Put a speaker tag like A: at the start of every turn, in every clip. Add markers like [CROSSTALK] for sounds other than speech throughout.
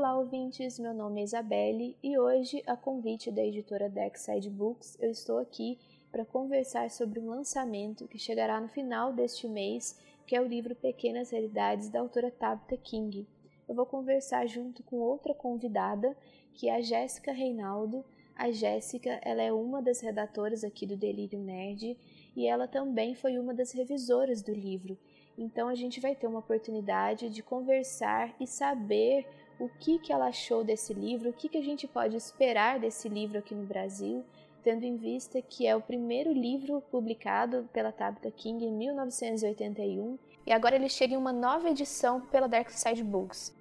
A: Olá, ouvintes! Meu nome é Isabelle e hoje, a convite da editora Darkside Books, eu estou aqui para conversar sobre um lançamento que chegará no final deste mês, que é o livro Pequenas Realidades da autora Tabitha King. Eu vou conversar junto com outra convidada, que é a Jéssica Reinaldo. A Jéssica, ela é uma das redatoras aqui do Delírio Nerd e ela também foi uma das revisoras do livro. Então a gente vai ter uma oportunidade de conversar e saber o que, que ela achou desse livro, o que, que a gente pode esperar desse livro aqui no Brasil, tendo em vista que é o primeiro livro publicado pela Tabitha King em 1981 e agora ele chega em uma nova edição pela Dark Side Books.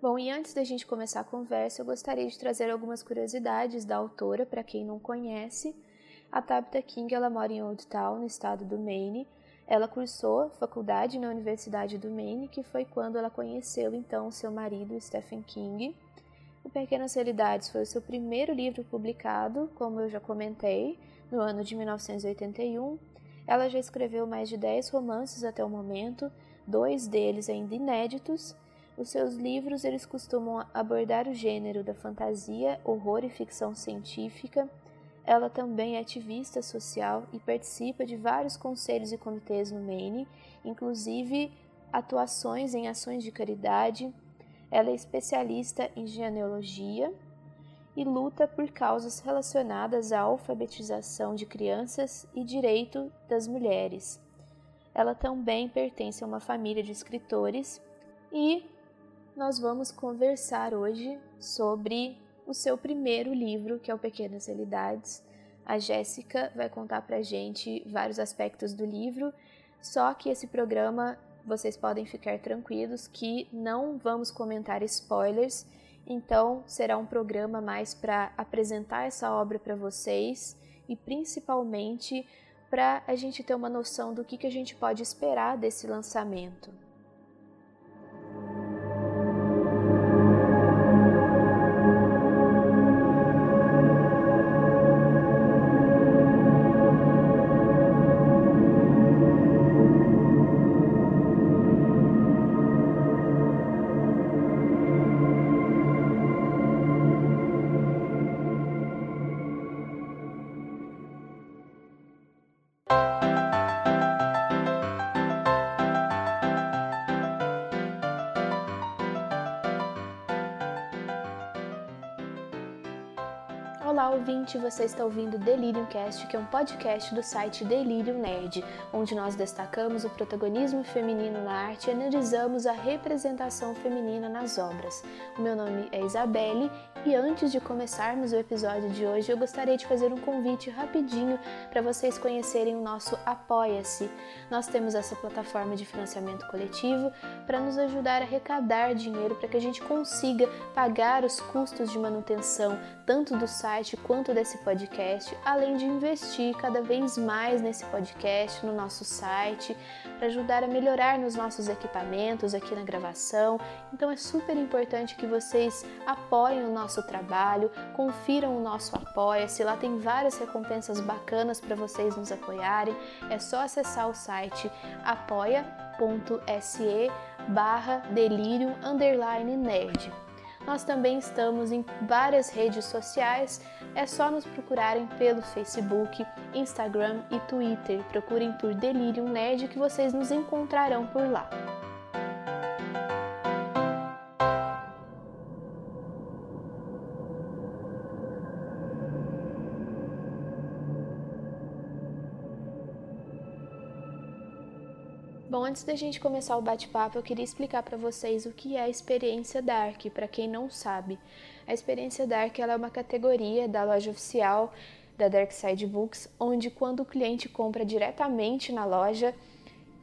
A: Bom, e antes da gente começar a conversa, eu gostaria de trazer algumas curiosidades da autora para quem não conhece. A Tabitha King ela mora em Old Town, no estado do Maine. Ela cursou faculdade na Universidade do Maine, que foi quando ela conheceu então seu marido Stephen King. O Pequenas Realidades foi o seu primeiro livro publicado, como eu já comentei, no ano de 1981. Ela já escreveu mais de 10 romances até o momento, dois deles ainda inéditos. Os seus livros eles costumam abordar o gênero da fantasia, horror e ficção científica ela também é ativista social e participa de vários conselhos e comitês no Maine, inclusive atuações em ações de caridade. Ela é especialista em genealogia e luta por causas relacionadas à alfabetização de crianças e direito das mulheres. Ela também pertence a uma família de escritores e nós vamos conversar hoje sobre o seu primeiro livro, que é o Pequenas Realidades. A Jéssica vai contar pra gente vários aspectos do livro, só que esse programa vocês podem ficar tranquilos que não vamos comentar spoilers, então será um programa mais para apresentar essa obra para vocês e principalmente para a gente ter uma noção do que, que a gente pode esperar desse lançamento. Você está ouvindo Delirium Cast, que é um podcast do site Delirium Nerd, onde nós destacamos o protagonismo feminino na arte e analisamos a representação feminina nas obras. O meu nome é Isabelle e antes de começarmos o episódio de hoje, eu gostaria de fazer um convite rapidinho para vocês conhecerem o nosso Apoia-se. Nós temos essa plataforma de financiamento coletivo para nos ajudar a arrecadar dinheiro para que a gente consiga pagar os custos de manutenção tanto do site quanto desse podcast, além de investir cada vez mais nesse podcast, no nosso site, para ajudar a melhorar nos nossos equipamentos aqui na gravação. Então é super importante que vocês apoiem o nosso trabalho, confiram o nosso Apoia-se, lá tem várias recompensas bacanas para vocês nos apoiarem. É só acessar o site apoia.se barra delírio underline nerd. Nós também estamos em várias redes sociais, é só nos procurarem pelo Facebook, Instagram e Twitter. Procurem por Delirium Nerd que vocês nos encontrarão por lá. Bom, antes da gente começar o bate-papo, eu queria explicar para vocês o que é a experiência Dark, para quem não sabe. A experiência Dark é uma categoria da loja oficial da Dark Side Books, onde quando o cliente compra diretamente na loja,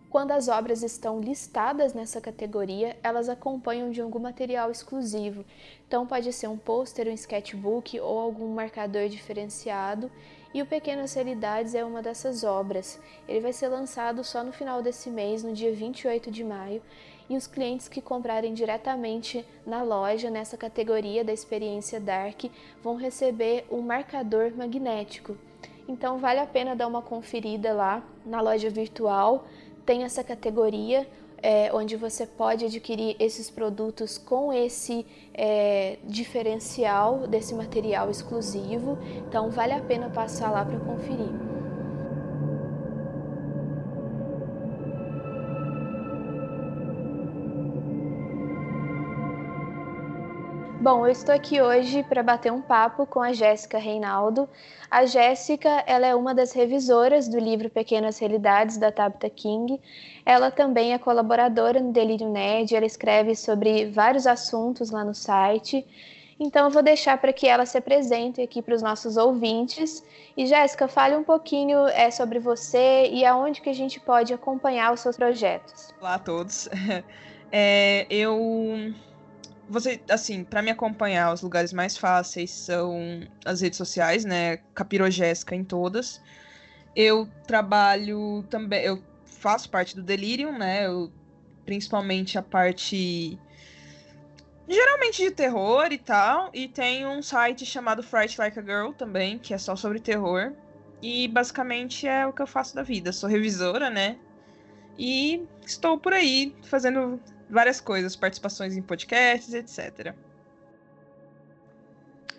A: quando as obras estão listadas nessa categoria, elas acompanham de algum material exclusivo. Então pode ser um pôster, um sketchbook ou algum marcador diferenciado e o Pequenas Realidades é uma dessas obras. Ele vai ser lançado só no final desse mês, no dia 28 de maio, e os clientes que comprarem diretamente na loja, nessa categoria da experiência Dark, vão receber um marcador magnético. Então vale a pena dar uma conferida lá na loja virtual. Tem essa categoria é, onde você pode adquirir esses produtos com esse é, diferencial desse material exclusivo. Então vale a pena passar lá para conferir. Bom, eu estou aqui hoje para bater um papo com a Jéssica Reinaldo. A Jéssica, ela é uma das revisoras do livro Pequenas Realidades da Tabitha King. Ela também é colaboradora no Delírio Nerd, ela escreve sobre vários assuntos lá no site. Então eu vou deixar para que ela se apresente aqui para os nossos ouvintes. E Jéssica, fale um pouquinho é, sobre você e aonde que a gente pode acompanhar os seus projetos.
B: Olá a todos. [LAUGHS] É, eu você, assim, para me acompanhar, os lugares mais fáceis são as redes sociais, né? Capirogésica em todas. Eu trabalho também, eu faço parte do Delirium, né? Eu, principalmente a parte geralmente de terror e tal, e tem um site chamado Fright Like a Girl também, que é só sobre terror. E basicamente é o que eu faço da vida. Sou revisora, né? E estou por aí fazendo várias coisas, participações em podcasts, etc.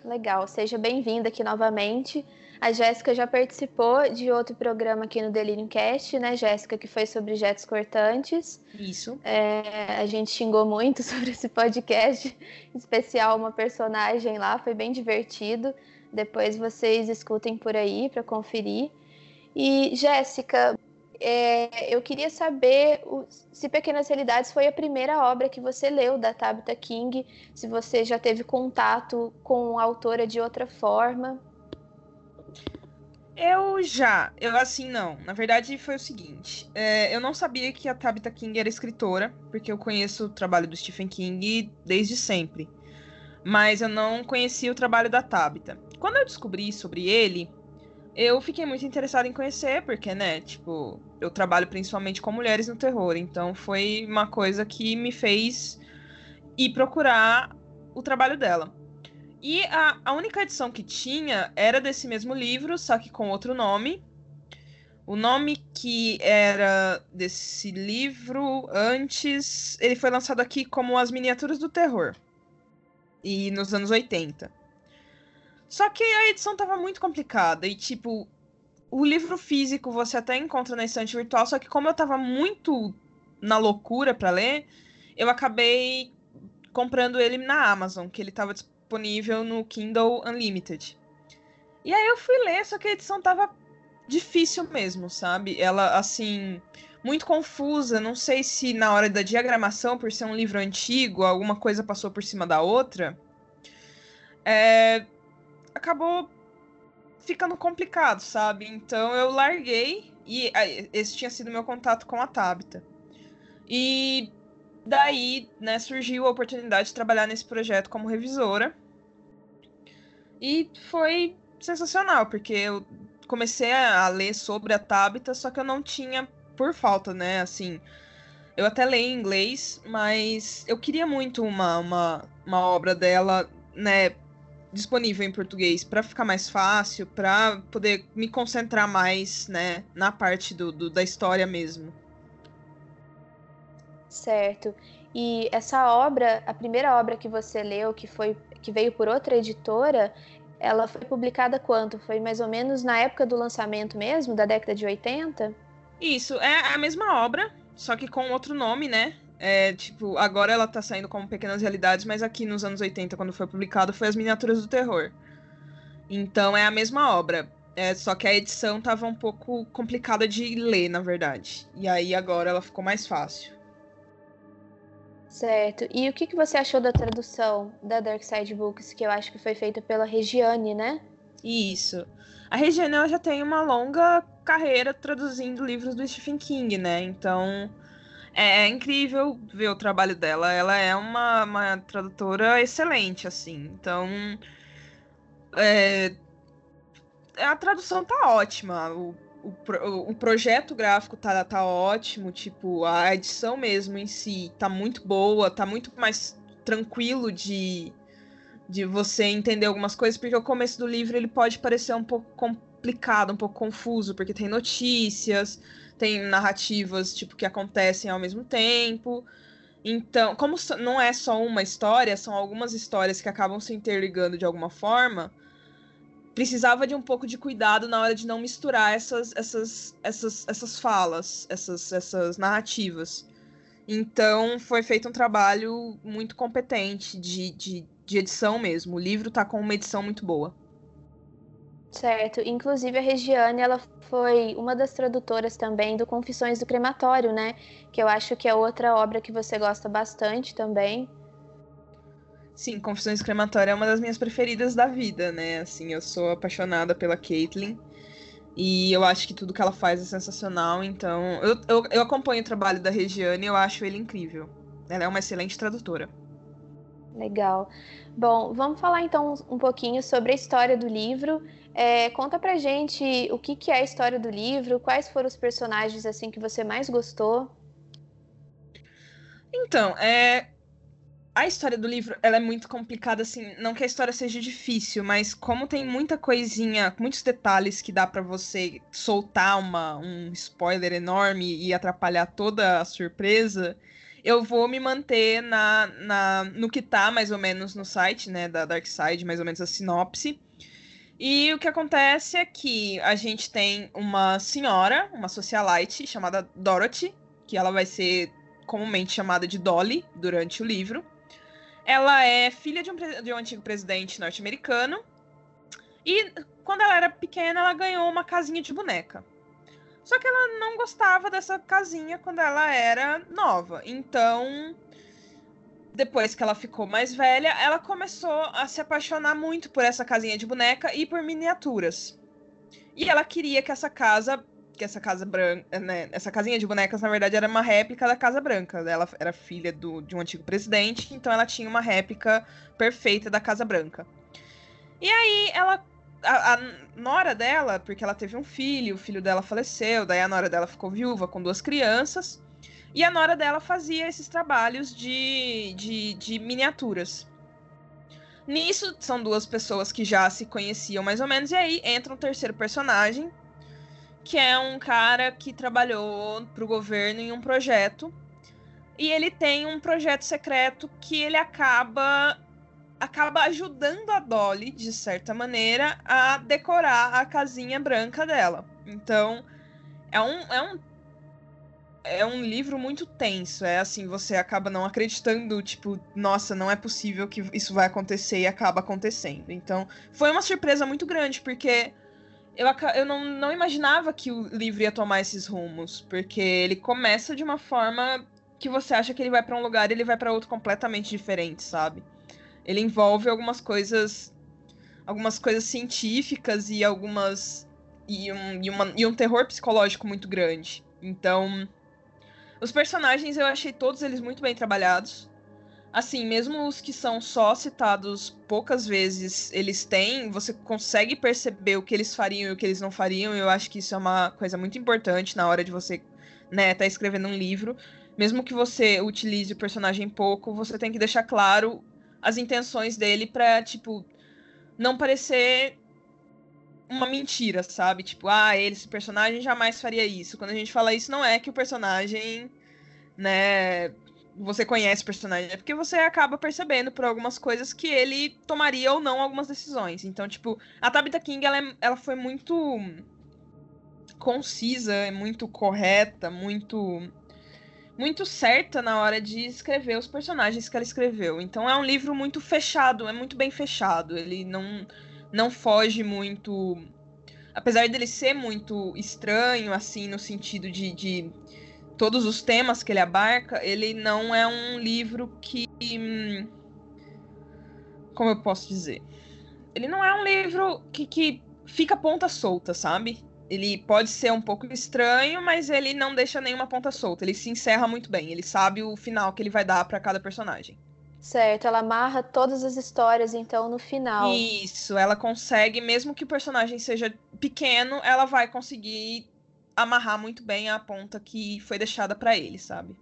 A: Legal, seja bem-vinda aqui novamente. A Jéssica já participou de outro programa aqui no Delirium Cast, né, Jéssica, que foi sobre jetos cortantes.
B: Isso.
A: É, a gente xingou muito [LAUGHS] sobre esse podcast, especial uma personagem lá, foi bem divertido. Depois vocês escutem por aí para conferir. E Jéssica, é, eu queria saber o, se Pequenas Realidades foi a primeira obra que você leu da Tabitha King, se você já teve contato com a autora de outra forma.
B: Eu já, eu assim não. Na verdade foi o seguinte, é, eu não sabia que a Tabitha King era escritora, porque eu conheço o trabalho do Stephen King desde sempre. Mas eu não conhecia o trabalho da Tabitha. Quando eu descobri sobre ele, eu fiquei muito interessada em conhecer, porque, né, tipo, eu trabalho principalmente com mulheres no terror, então foi uma coisa que me fez ir procurar o trabalho dela. E a, a única edição que tinha era desse mesmo livro, só que com outro nome. O nome que era desse livro antes, ele foi lançado aqui como As Miniaturas do Terror. E nos anos 80. Só que a edição tava muito complicada e, tipo, o livro físico você até encontra na estante virtual, só que como eu tava muito na loucura para ler, eu acabei comprando ele na Amazon, que ele tava disponível no Kindle Unlimited. E aí eu fui ler, só que a edição tava difícil mesmo, sabe? Ela, assim, muito confusa. Não sei se na hora da diagramação, por ser um livro antigo, alguma coisa passou por cima da outra. É, acabou ficando complicado, sabe? Então eu larguei e esse tinha sido meu contato com a Tabita. E daí, né, surgiu a oportunidade de trabalhar nesse projeto como revisora. E foi sensacional, porque eu comecei a ler sobre a Tabita, só que eu não tinha por falta, né, assim, eu até leio em inglês, mas eu queria muito uma, uma, uma obra dela, né, disponível em português para ficar mais fácil, para poder me concentrar mais, né, na parte do, do, da história mesmo.
A: Certo. E essa obra, a primeira obra que você leu, que foi que veio por outra editora, ela foi publicada quanto? Foi mais ou menos na época do lançamento mesmo, da década de 80?
B: Isso, é a mesma obra, só que com outro nome, né? É, tipo, agora ela tá saindo como Pequenas Realidades, mas aqui nos anos 80, quando foi publicado, foi As Miniaturas do Terror. Então é a mesma obra. É, só que a edição tava um pouco complicada de ler, na verdade. E aí agora ela ficou mais fácil.
A: Certo. E o que, que você achou da tradução da Dark Side Books, que eu acho que foi feita pela Regiane, né?
B: Isso. A Regiane ela já tem uma longa carreira traduzindo livros do Stephen King, né? Então é, é, incrível ver o trabalho dela. Ela é uma, uma tradutora excelente, assim. Então. É, a tradução tá ótima. O, o, o projeto gráfico tá, tá ótimo. Tipo, a edição mesmo em si tá muito boa, tá muito mais tranquilo de, de você entender algumas coisas, porque o começo do livro ele pode parecer um pouco complicado, um pouco confuso, porque tem notícias, tem narrativas tipo que acontecem ao mesmo tempo. Então, como não é só uma história, são algumas histórias que acabam se interligando de alguma forma, precisava de um pouco de cuidado na hora de não misturar essas, essas, essas, essas falas, essas, essas narrativas. Então, foi feito um trabalho muito competente de, de, de edição mesmo. O livro está com uma edição muito boa.
A: Certo. Inclusive, a Regiane, ela foi uma das tradutoras também do Confissões do Crematório, né? Que eu acho que é outra obra que você gosta bastante também.
B: Sim, Confissões Crematória é uma das minhas preferidas da vida, né? Assim, eu sou apaixonada pela Caitlyn. E eu acho que tudo que ela faz é sensacional. Então, eu, eu, eu acompanho o trabalho da Regiane e eu acho ele incrível. Ela é uma excelente tradutora.
A: Legal. Bom, vamos falar então um pouquinho sobre a história do livro. É, conta pra gente o que, que é a história do livro, quais foram os personagens assim que você mais gostou.
B: Então, é, a história do livro ela é muito complicada, assim, não que a história seja difícil, mas como tem muita coisinha, muitos detalhes que dá para você soltar uma, um spoiler enorme e atrapalhar toda a surpresa, eu vou me manter na, na, no que tá mais ou menos no site, né, da Dark Side, mais ou menos a sinopse. E o que acontece é que a gente tem uma senhora, uma socialite chamada Dorothy, que ela vai ser comumente chamada de Dolly durante o livro. Ela é filha de um, de um antigo presidente norte-americano. E quando ela era pequena, ela ganhou uma casinha de boneca. Só que ela não gostava dessa casinha quando ela era nova. Então, depois que ela ficou mais velha, ela começou a se apaixonar muito por essa casinha de boneca e por miniaturas. E ela queria que essa casa que essa casa branca, né, essa casinha de bonecas, na verdade, era uma réplica da Casa Branca. Ela era filha do, de um antigo presidente, então ela tinha uma réplica perfeita da Casa Branca. E aí ela. A, a nora dela, porque ela teve um filho, o filho dela faleceu, daí a nora dela ficou viúva com duas crianças. E a nora dela fazia esses trabalhos de, de, de miniaturas. Nisso, são duas pessoas que já se conheciam mais ou menos, e aí entra um terceiro personagem, que é um cara que trabalhou para o governo em um projeto. E ele tem um projeto secreto que ele acaba acaba ajudando a Dolly, de certa maneira, a decorar a casinha branca dela. Então, é um, é um é um livro muito tenso. É assim, você acaba não acreditando, tipo, nossa, não é possível que isso vai acontecer e acaba acontecendo. Então, foi uma surpresa muito grande, porque eu, eu não, não imaginava que o livro ia tomar esses rumos, porque ele começa de uma forma que você acha que ele vai para um lugar e ele vai para outro completamente diferente, sabe? Ele envolve algumas coisas algumas coisas científicas e algumas e um, e, uma, e um terror psicológico muito grande. Então, os personagens eu achei todos eles muito bem trabalhados assim, mesmo os que são só citados poucas vezes, eles têm, você consegue perceber o que eles fariam e o que eles não fariam. Eu acho que isso é uma coisa muito importante na hora de você, né, tá escrevendo um livro. Mesmo que você utilize o personagem pouco, você tem que deixar claro as intenções dele pra, tipo, não parecer uma mentira, sabe? Tipo, ah, ele, esse personagem jamais faria isso. Quando a gente fala isso, não é que o personagem, né, você conhece o personagem, é porque você acaba percebendo por algumas coisas que ele tomaria ou não algumas decisões. Então, tipo, a Tabitha King, ela, é, ela foi muito concisa, muito correta, muito muito certa na hora de escrever os personagens que ela escreveu. Então é um livro muito fechado, é muito bem fechado. Ele não não foge muito, apesar dele ser muito estranho assim no sentido de, de todos os temas que ele abarca, ele não é um livro que. Como eu posso dizer? Ele não é um livro que, que fica ponta solta, sabe? Ele pode ser um pouco estranho, mas ele não deixa nenhuma ponta solta. Ele se encerra muito bem. Ele sabe o final que ele vai dar para cada personagem.
A: Certo, ela amarra todas as histórias, então, no final.
B: Isso, ela consegue, mesmo que o personagem seja pequeno, ela vai conseguir amarrar muito bem a ponta que foi deixada para ele, sabe?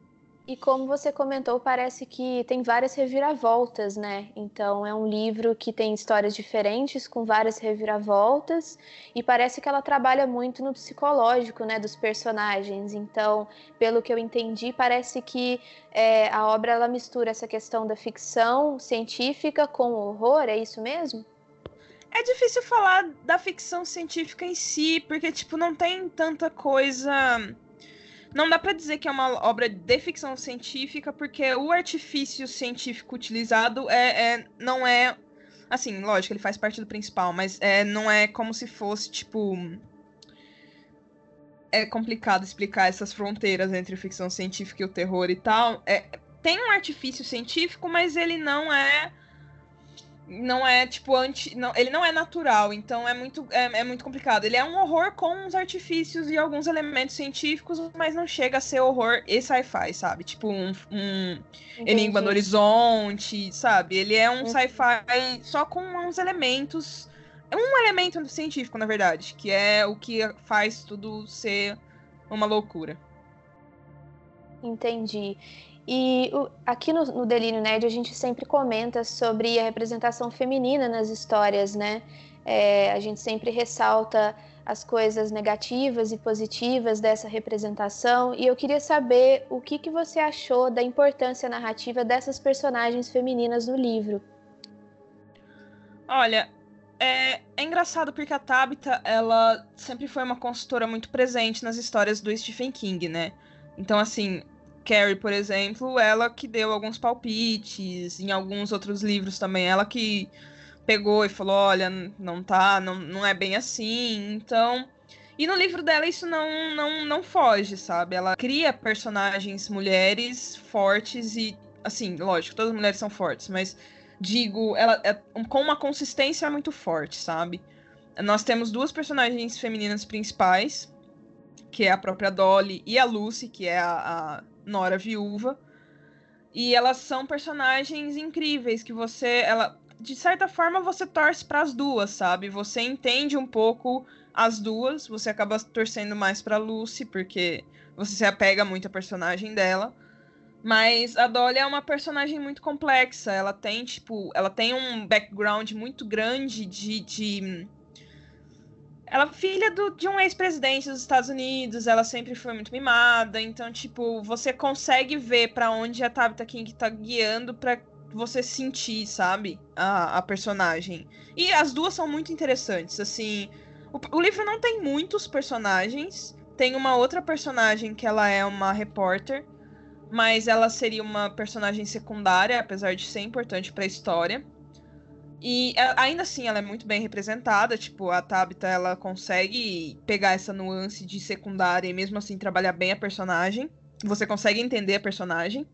A: E como você comentou, parece que tem várias reviravoltas, né? Então é um livro que tem histórias diferentes, com várias reviravoltas, e parece que ela trabalha muito no psicológico, né, dos personagens. Então, pelo que eu entendi, parece que é, a obra ela mistura essa questão da ficção científica com o horror, é isso mesmo?
B: É difícil falar da ficção científica em si, porque tipo não tem tanta coisa não dá para dizer que é uma obra de ficção científica, porque o artifício científico utilizado é, é não é. Assim, lógico, ele faz parte do principal, mas é, não é como se fosse, tipo. É complicado explicar essas fronteiras entre ficção científica e o terror e tal. É, tem um artifício científico, mas ele não é não é tipo anti. Não, ele não é natural, então é muito, é, é, muito complicado. Ele é um horror com uns artifícios e alguns elementos científicos, mas não chega a ser horror e sci-fi, sabe? Tipo um, um Enigma no Horizonte, sabe? Ele é um sci-fi só com uns elementos. É um elemento científico, na verdade, que é o que faz tudo ser uma loucura.
A: Entendi. E o, aqui no, no Delírio Nerd a gente sempre comenta sobre a representação feminina nas histórias, né? É, a gente sempre ressalta as coisas negativas e positivas dessa representação. E eu queria saber o que, que você achou da importância narrativa dessas personagens femininas no livro.
B: Olha, é, é, engraçado porque a Tabitha, ela sempre foi uma consultora muito presente nas histórias do Stephen King, né? Então, assim, Carrie, por exemplo, ela que deu alguns palpites, em alguns outros livros também, ela que pegou e falou, olha, não tá, não, não é bem assim, então... E no livro dela isso não, não, não foge, sabe? Ela cria personagens mulheres fortes e, assim, lógico, todas as mulheres são fortes, mas digo, ela é com uma consistência muito forte, sabe? Nós temos duas personagens femininas principais, que é a própria Dolly e a Lucy, que é a, a Nora viúva. E elas são personagens incríveis que você, ela, de certa forma, você torce para as duas, sabe? Você entende um pouco as duas, você acaba torcendo mais para Lucy porque você se apega muito à personagem dela. Mas a Dolly é uma personagem muito complexa. Ela tem, tipo, ela tem um background muito grande de, de ela filha do, de um ex-presidente dos Estados Unidos, ela sempre foi muito mimada, então, tipo, você consegue ver para onde a Tabitha King tá guiando para você sentir, sabe, a, a personagem. E as duas são muito interessantes, assim. O, o livro não tem muitos personagens, tem uma outra personagem que ela é uma repórter, mas ela seria uma personagem secundária, apesar de ser importante para a história. E é, ainda assim, ela é muito bem representada. Tipo, a Tabitha, ela consegue pegar essa nuance de secundária e mesmo assim trabalhar bem a personagem. Você consegue entender a personagem.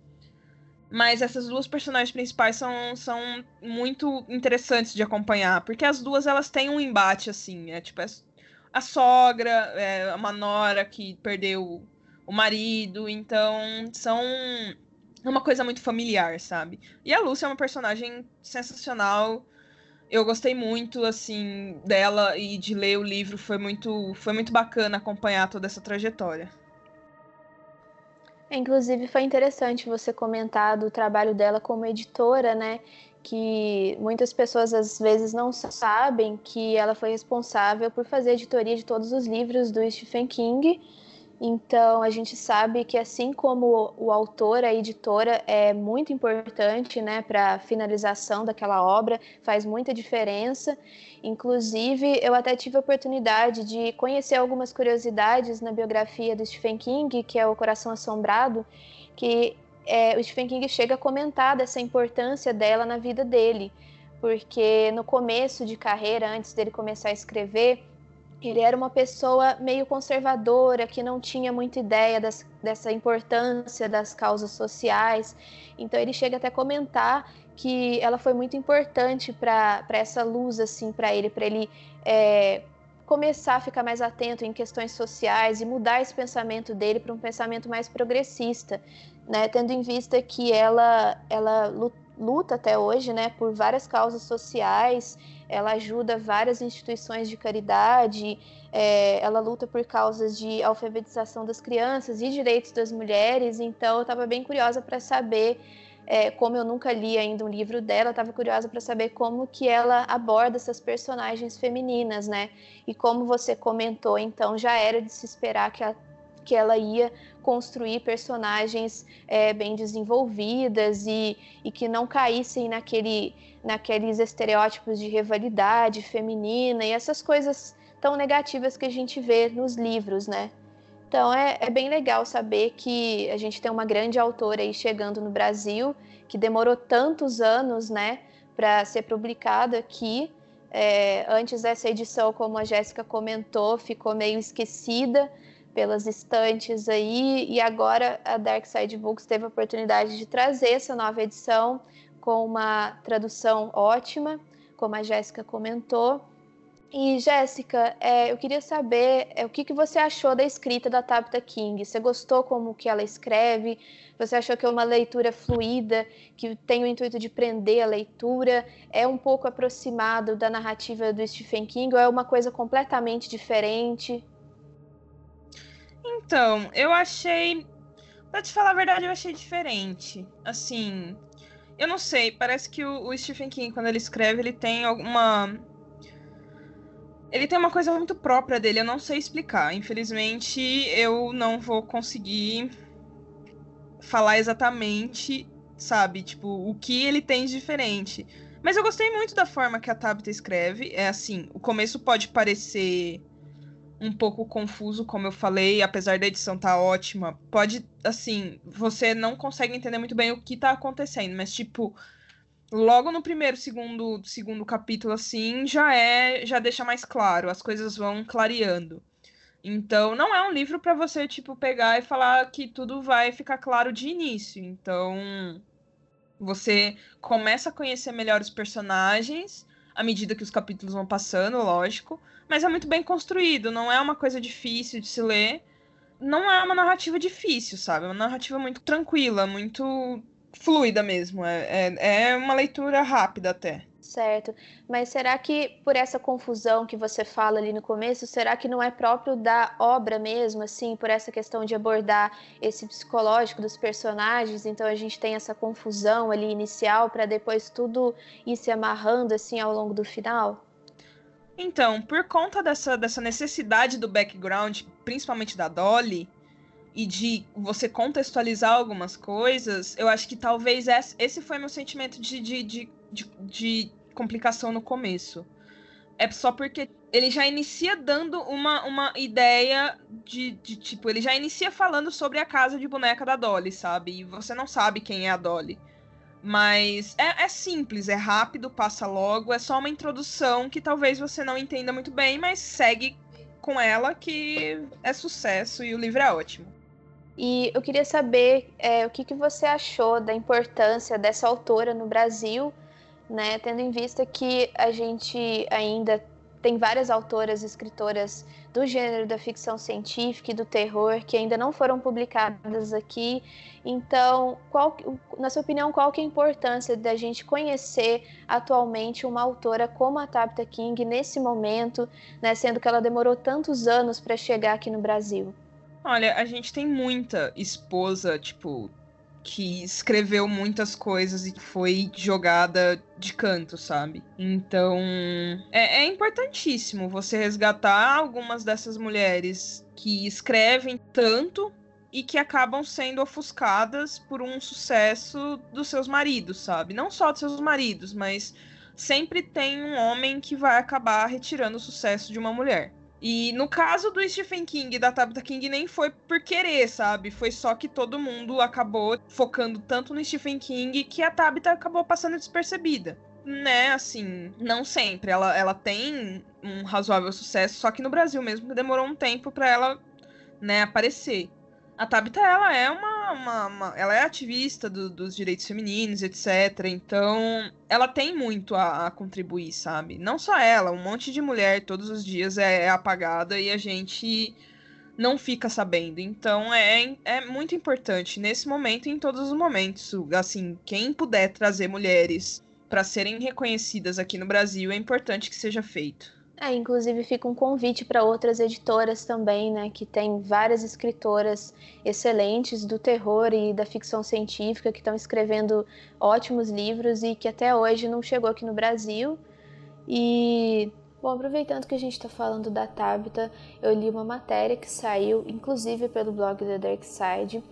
B: Mas essas duas personagens principais são, são muito interessantes de acompanhar. Porque as duas, elas têm um embate, assim. É tipo, é a sogra, é uma nora que perdeu o marido. Então, são uma coisa muito familiar, sabe? E a Lucy é uma personagem sensacional eu gostei muito assim dela e de ler o livro foi muito foi muito bacana acompanhar toda essa trajetória.
A: É, inclusive foi interessante você comentar do trabalho dela como editora, né? Que muitas pessoas às vezes não sabem que ela foi responsável por fazer a editoria de todos os livros do Stephen King então, a gente sabe que, assim como o autor, a editora é muito importante né, para a finalização daquela obra, faz muita diferença. Inclusive, eu até tive a oportunidade de conhecer algumas curiosidades na biografia do Stephen King, que é O Coração Assombrado, que é, o Stephen King chega a comentar dessa importância dela na vida dele, porque no começo de carreira, antes dele começar a escrever, ele era uma pessoa meio conservadora, que não tinha muita ideia das, dessa importância das causas sociais. Então ele chega até a comentar que ela foi muito importante para essa luz, assim, para ele, para ele é, começar a ficar mais atento em questões sociais e mudar esse pensamento dele para um pensamento mais progressista, né? Tendo em vista que ela, ela luta até hoje, né, por várias causas sociais. Ela ajuda várias instituições de caridade. É, ela luta por causas de alfabetização das crianças e direitos das mulheres. Então, eu estava bem curiosa para saber é, como eu nunca li ainda um livro dela, estava curiosa para saber como que ela aborda essas personagens femininas, né? E como você comentou, então já era de se esperar que, a, que ela ia construir personagens é, bem desenvolvidas e, e que não caíssem naquele, naqueles estereótipos de rivalidade feminina e essas coisas tão negativas que a gente vê nos livros, né? Então é, é, bem legal saber que a gente tem uma grande autora aí chegando no Brasil, que demorou tantos anos, né, para ser publicada aqui. É, antes dessa edição, como a Jéssica comentou, ficou meio esquecida pelas estantes aí, e agora a Dark Side Books teve a oportunidade de trazer essa nova edição com uma tradução ótima, como a Jéssica comentou. E, Jéssica, é, eu queria saber é, o que, que você achou da escrita da Tabitha King. Você gostou como que ela escreve? Você achou que é uma leitura fluida, que tem o intuito de prender a leitura? É um pouco aproximado da narrativa do Stephen King ou é uma coisa completamente diferente?
B: Então, eu achei. Pra te falar a verdade, eu achei diferente. Assim, eu não sei, parece que o, o Stephen King, quando ele escreve, ele tem alguma ele tem uma coisa muito própria dele, eu não sei explicar. Infelizmente, eu não vou conseguir falar exatamente, sabe, tipo, o que ele tem de diferente. Mas eu gostei muito da forma que a Tabitha escreve. É assim, o começo pode parecer um pouco confuso, como eu falei, apesar da edição tá ótima. Pode, assim, você não consegue entender muito bem o que tá acontecendo, mas tipo, logo no primeiro, segundo, segundo capítulo, assim, já é, já deixa mais claro, as coisas vão clareando. Então, não é um livro para você, tipo, pegar e falar que tudo vai ficar claro de início. Então, você começa a conhecer melhor os personagens à medida que os capítulos vão passando, lógico. Mas é muito bem construído, não é uma coisa difícil de se ler. Não é uma narrativa difícil, sabe? É uma narrativa muito tranquila, muito fluida mesmo. É, é, é uma leitura rápida até.
A: Certo. Mas será que por essa confusão que você fala ali no começo, será que não é próprio da obra mesmo, assim, por essa questão de abordar esse psicológico dos personagens? Então a gente tem essa confusão ali inicial para depois tudo ir se amarrando assim ao longo do final?
B: Então, por conta dessa, dessa necessidade do background, principalmente da Dolly, e de você contextualizar algumas coisas, eu acho que talvez esse foi meu sentimento de, de, de, de, de complicação no começo. É só porque ele já inicia dando uma, uma ideia de, de, tipo, ele já inicia falando sobre a casa de boneca da Dolly, sabe? E você não sabe quem é a Dolly. Mas é, é, simples, é rápido, passa logo, é só uma introdução que talvez você não entenda muito bem, mas segue com ela que é sucesso e o livro é ótimo.
A: E eu queria saber é, o que, que você achou da importância dessa autora no Brasil, né, tendo em vista que a gente ainda tem várias autoras e escritoras do gênero da ficção científica e do terror que ainda não foram publicadas aqui. Então, qual, na sua opinião, qual que é a importância da gente conhecer atualmente uma autora como a Tabitha King nesse momento, né, sendo que ela demorou tantos anos para chegar aqui no Brasil?
B: Olha, a gente tem muita esposa, tipo, que escreveu muitas coisas e foi jogada de canto, sabe? Então, é, é, importantíssimo você resgatar algumas dessas mulheres que escrevem tanto e que acabam sendo ofuscadas por um sucesso dos seus maridos, sabe? Não só dos seus maridos, mas sempre tem um homem que vai acabar retirando o sucesso de uma mulher. E no caso do Stephen King e da Tabitha King nem foi por querer, sabe? Foi só que todo mundo acabou focando tanto no Stephen King que a Tabitha acabou passando despercebida. Né, assim, não sempre. Ela, ela tem um razoável sucesso, só que no Brasil mesmo demorou um tempo para ela, né, aparecer. A Tabitha, ela é uma uma, uma, ela é ativista do, dos direitos femininos, etc. Então, ela tem muito a, a, contribuir, sabe? Não só ela, um monte de mulher todos os dias é, é apagada e a gente não fica sabendo. Então é, é muito importante nesse momento e em todos os momentos. Assim, quem puder trazer mulheres para serem reconhecidas aqui no Brasil é importante que seja feito.
A: É, inclusive fica um convite para outras editoras também, né, que tem várias escritoras excelentes do terror e da ficção científica que estão escrevendo ótimos livros e que até hoje não chegou aqui no Brasil. E Bom, aproveitando que a gente está falando da Tabitha, eu li uma matéria que saiu, inclusive pelo blog da Dark Side,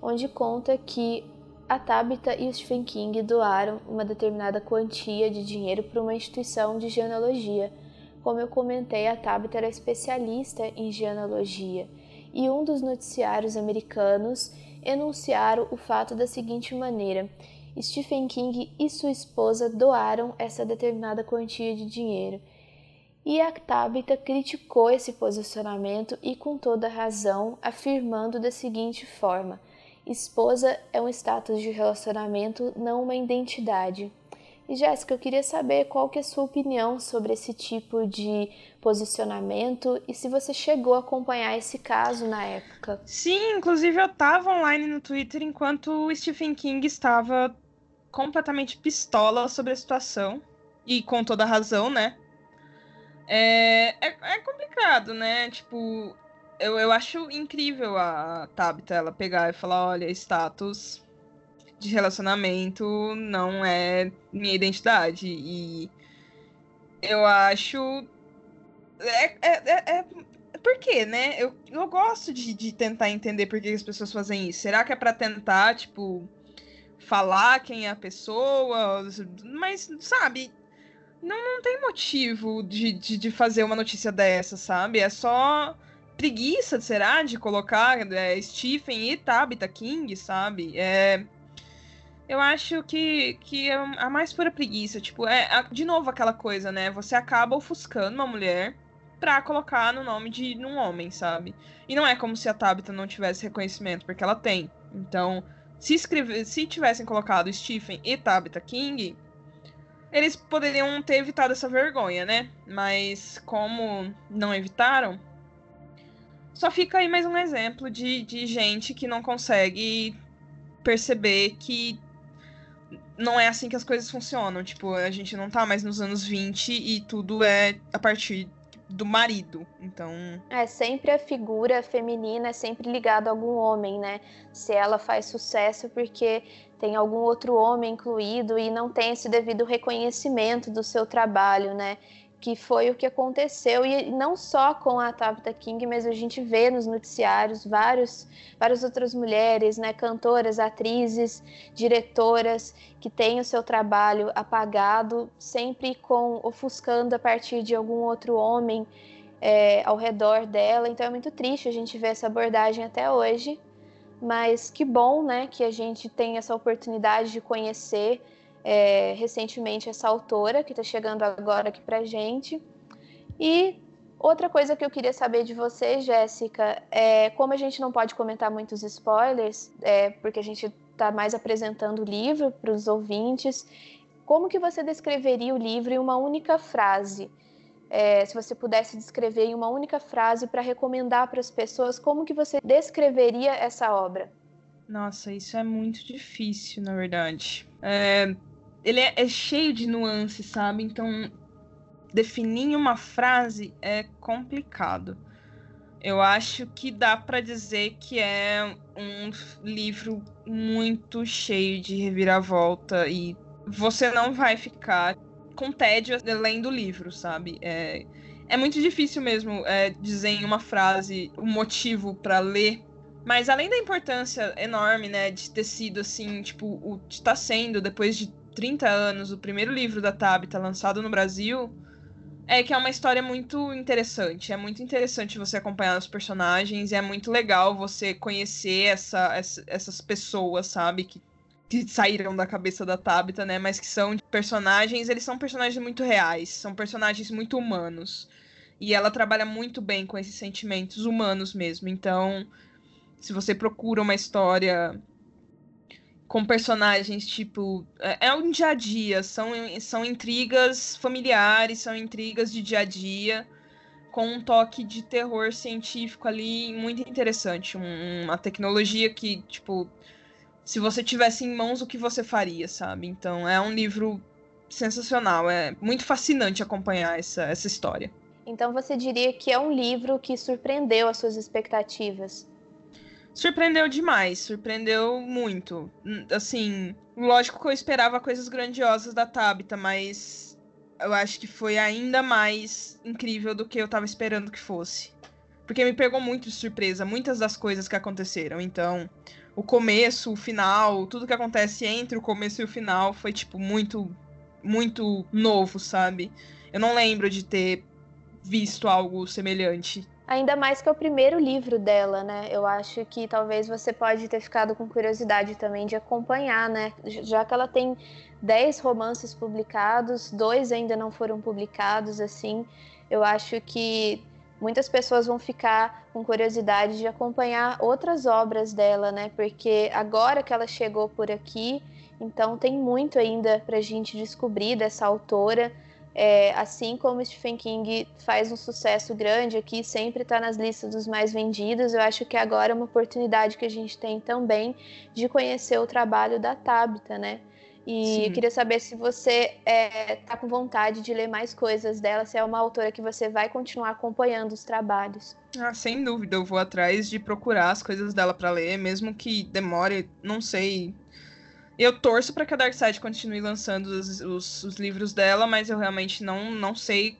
A: onde conta que a Tabitha e o Stephen King doaram uma determinada quantia de dinheiro para uma instituição de genealogia. Como eu comentei, a Tabitha era especialista em genealogia e um dos noticiários americanos enunciaram o fato da seguinte maneira: Stephen King e sua esposa doaram essa determinada quantia de dinheiro. E a Tabitha criticou esse posicionamento e com toda razão, afirmando da seguinte forma: esposa é um status de relacionamento, não uma identidade. E Jéssica, eu queria saber qual que é a sua opinião sobre esse tipo de posicionamento e se você chegou a acompanhar esse caso na época.
B: Sim, inclusive eu estava online no Twitter enquanto o Stephen King estava completamente pistola sobre a situação. E com toda razão, né? É, é, é, complicado, né? Tipo, eu, eu acho incrível a Tabitha ela pegar e falar: olha, status de relacionamento não é minha identidade. E eu acho. É, é, é, é... Por quê, né? Eu, eu gosto de, de tentar entender por que as pessoas fazem isso. Será que é para tentar, tipo, falar quem é a pessoa? Mas, sabe, não, não tem motivo de, de, de, fazer uma notícia dessa, sabe? É só preguiça, será? De colocar é, Stephen e Tabitha King, sabe? É, eu acho que, que é a mais pura preguiça. Tipo, é de novo aquela coisa, né? Você acaba ofuscando uma mulher pra colocar no nome de um homem, sabe? E não é como se a Tabitha não tivesse reconhecimento, porque ela tem. Então, se, escrever, se tivessem colocado Stephen e Tabitha King, eles poderiam ter evitado essa vergonha, né? Mas como não evitaram, só fica aí mais um exemplo de, de gente que não consegue perceber que não é assim que as coisas funcionam. Tipo, a gente não tá mais nos anos 20 e tudo é a partir do marido. Então.
A: É sempre a figura feminina é sempre ligada a algum homem, né? Se ela faz sucesso porque tem algum outro homem incluído e não tem esse devido reconhecimento do seu trabalho, né? Que foi o que aconteceu, e não só com a Tabitha King, mas a gente vê nos noticiários vários, várias outras mulheres, né? Cantoras, atrizes, diretoras, que têm o seu trabalho apagado, sempre com ofuscando a partir de algum outro homem é, ao redor dela. Então é muito triste a gente ver essa abordagem até hoje mas que bom, né, que a gente tem essa oportunidade de conhecer é, recentemente essa autora que está chegando agora aqui para gente. E outra coisa que eu queria saber de você, Jéssica, é como a gente não pode comentar muitos spoilers, é, porque a gente está mais apresentando o livro para os ouvintes. Como que você descreveria o livro em uma única frase? é, se você pudesse descrever em uma única frase para recomendar para as pessoas, como que você descreveria essa obra?
B: Nossa, isso é muito difícil, na verdade. É, ele é, é cheio de nuances, sabe? Então, definir uma frase é complicado. Eu acho que dá para dizer que é um livro muito cheio de reviravolta e você não vai ficar com tédio lendo o livro, sabe? É, é muito difícil mesmo é, dizer em uma frase o motivo para ler. Mas além da importância enorme, né, de ter sido assim, tipo, o está sendo depois de 30 anos o primeiro livro da Tabitha lançado no Brasil, é que é uma história muito interessante. É muito interessante você acompanhar os personagens e é muito legal você conhecer essa, essa essas pessoas, sabe, que que saíram da cabeça da Tabitha, né? Mas que são personagens, eles são personagens muito reais, são personagens muito humanos. E ela trabalha muito bem com esses sentimentos humanos mesmo. Então, se você procura uma história com personagens tipo. É, é um dia a dia, são, são intrigas familiares, são intrigas de dia a dia. com um toque de terror científico ali muito interessante. Um, uma tecnologia que, tipo, se você tivesse em mãos, o que você faria, sabe? Então é um livro sensacional. É muito fascinante acompanhar essa, essa história.
A: Então você diria que é um livro que surpreendeu as suas expectativas?
B: Surpreendeu demais, surpreendeu muito. Assim, lógico que eu esperava coisas grandiosas da Tabita, mas eu acho que foi ainda mais incrível do que eu tava esperando que fosse. Porque me pegou muito de surpresa muitas das coisas que aconteceram. Então, o começo, o final, tudo que acontece entre o começo e o final foi, tipo, muito, muito novo, sabe? Eu não lembro de ter visto algo semelhante.
A: Ainda mais que é o primeiro livro dela, né? Eu acho que talvez você pode ter ficado com curiosidade também de acompanhar, né? Já que ela tem 10 romances publicados, dois ainda não foram publicados, assim, eu acho que muitas pessoas vão ficar com curiosidade de acompanhar outras obras dela, né? Porque agora que ela chegou por aqui, então tem muito ainda para a gente descobrir dessa autora. É, assim como Stephen King faz um sucesso grande aqui, sempre está nas listas dos mais vendidos, eu acho que agora é uma oportunidade que a gente tem também de conhecer o trabalho da Tabitha, né? E eu queria saber se você é, tá com vontade de ler mais coisas dela, se é uma autora que você vai continuar acompanhando os trabalhos.
B: Ah, sem dúvida, eu vou atrás de procurar as coisas dela para ler, mesmo que demore, não sei, eu torço para que a Darkseid continue lançando os, os, os, livros dela, mas eu realmente não, não sei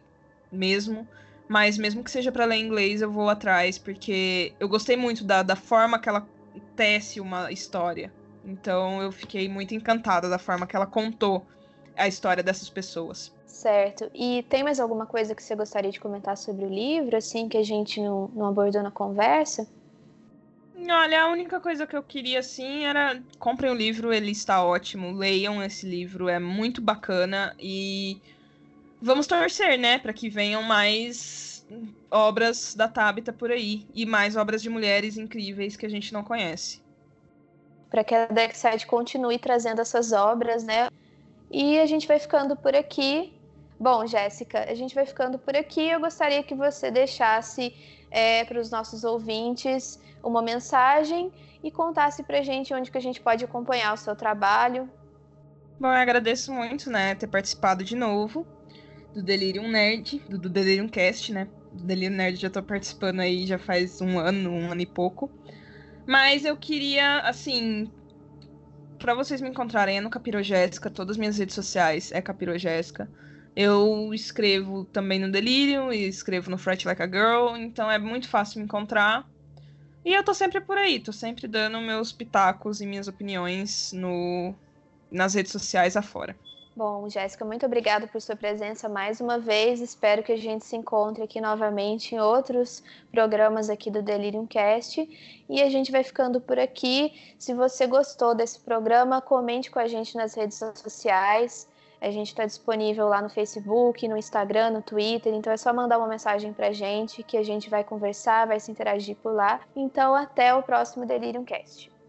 B: mesmo. Mas mesmo que seja para ler em inglês, eu vou atrás, porque eu gostei muito da, da forma que ela tece uma história. Então eu fiquei muito encantada da forma que ela contou a história dessas pessoas.
A: Certo. E tem mais alguma coisa que você gostaria de comentar sobre o livro, assim, que a gente não, não abordou na conversa?
B: Olha, a única coisa que eu queria, assim, era comprem o livro, ele está ótimo, leiam esse livro, é muito bacana e vamos torcer, né, para que venham mais obras da Tabita por aí e mais obras de mulheres incríveis que a gente não conhece.
A: Para que a Darkside continue trazendo essas obras, né? E a gente vai ficando por aqui. Bom, Jéssica, a gente vai ficando por aqui. Eu gostaria que você deixasse é, para os nossos ouvintes uma mensagem e contasse pra gente onde que a gente pode acompanhar o seu trabalho.
B: Bom, eu agradeço muito, né, ter participado de novo do Delirium Nerd, do, do Delirium Cast, né? Do Delirium Nerd já tô participando aí já faz um ano, um ano e pouco. Mas eu queria, assim, para vocês me encontrarem é no Capirogésica, todas as minhas redes sociais é Capirogésica. Eu escrevo também no Delirium e escrevo no Fright Like a Girl, então é muito fácil me encontrar. E eu tô sempre por aí, tô sempre dando meus pitacos e minhas opiniões no, nas redes sociais afora.
A: Bom, Jéssica, muito obrigada por sua presença mais uma vez. Espero que a gente se encontre aqui novamente em outros programas aqui do Delirium Cast. E a gente vai ficando por aqui. Se você gostou desse programa, comente com a gente nas redes sociais. A gente está disponível lá no Facebook, no Instagram, no Twitter, então é só mandar uma mensagem pra gente que a gente vai conversar, vai se interagir por lá. Então, até o próximo Delirium Cast.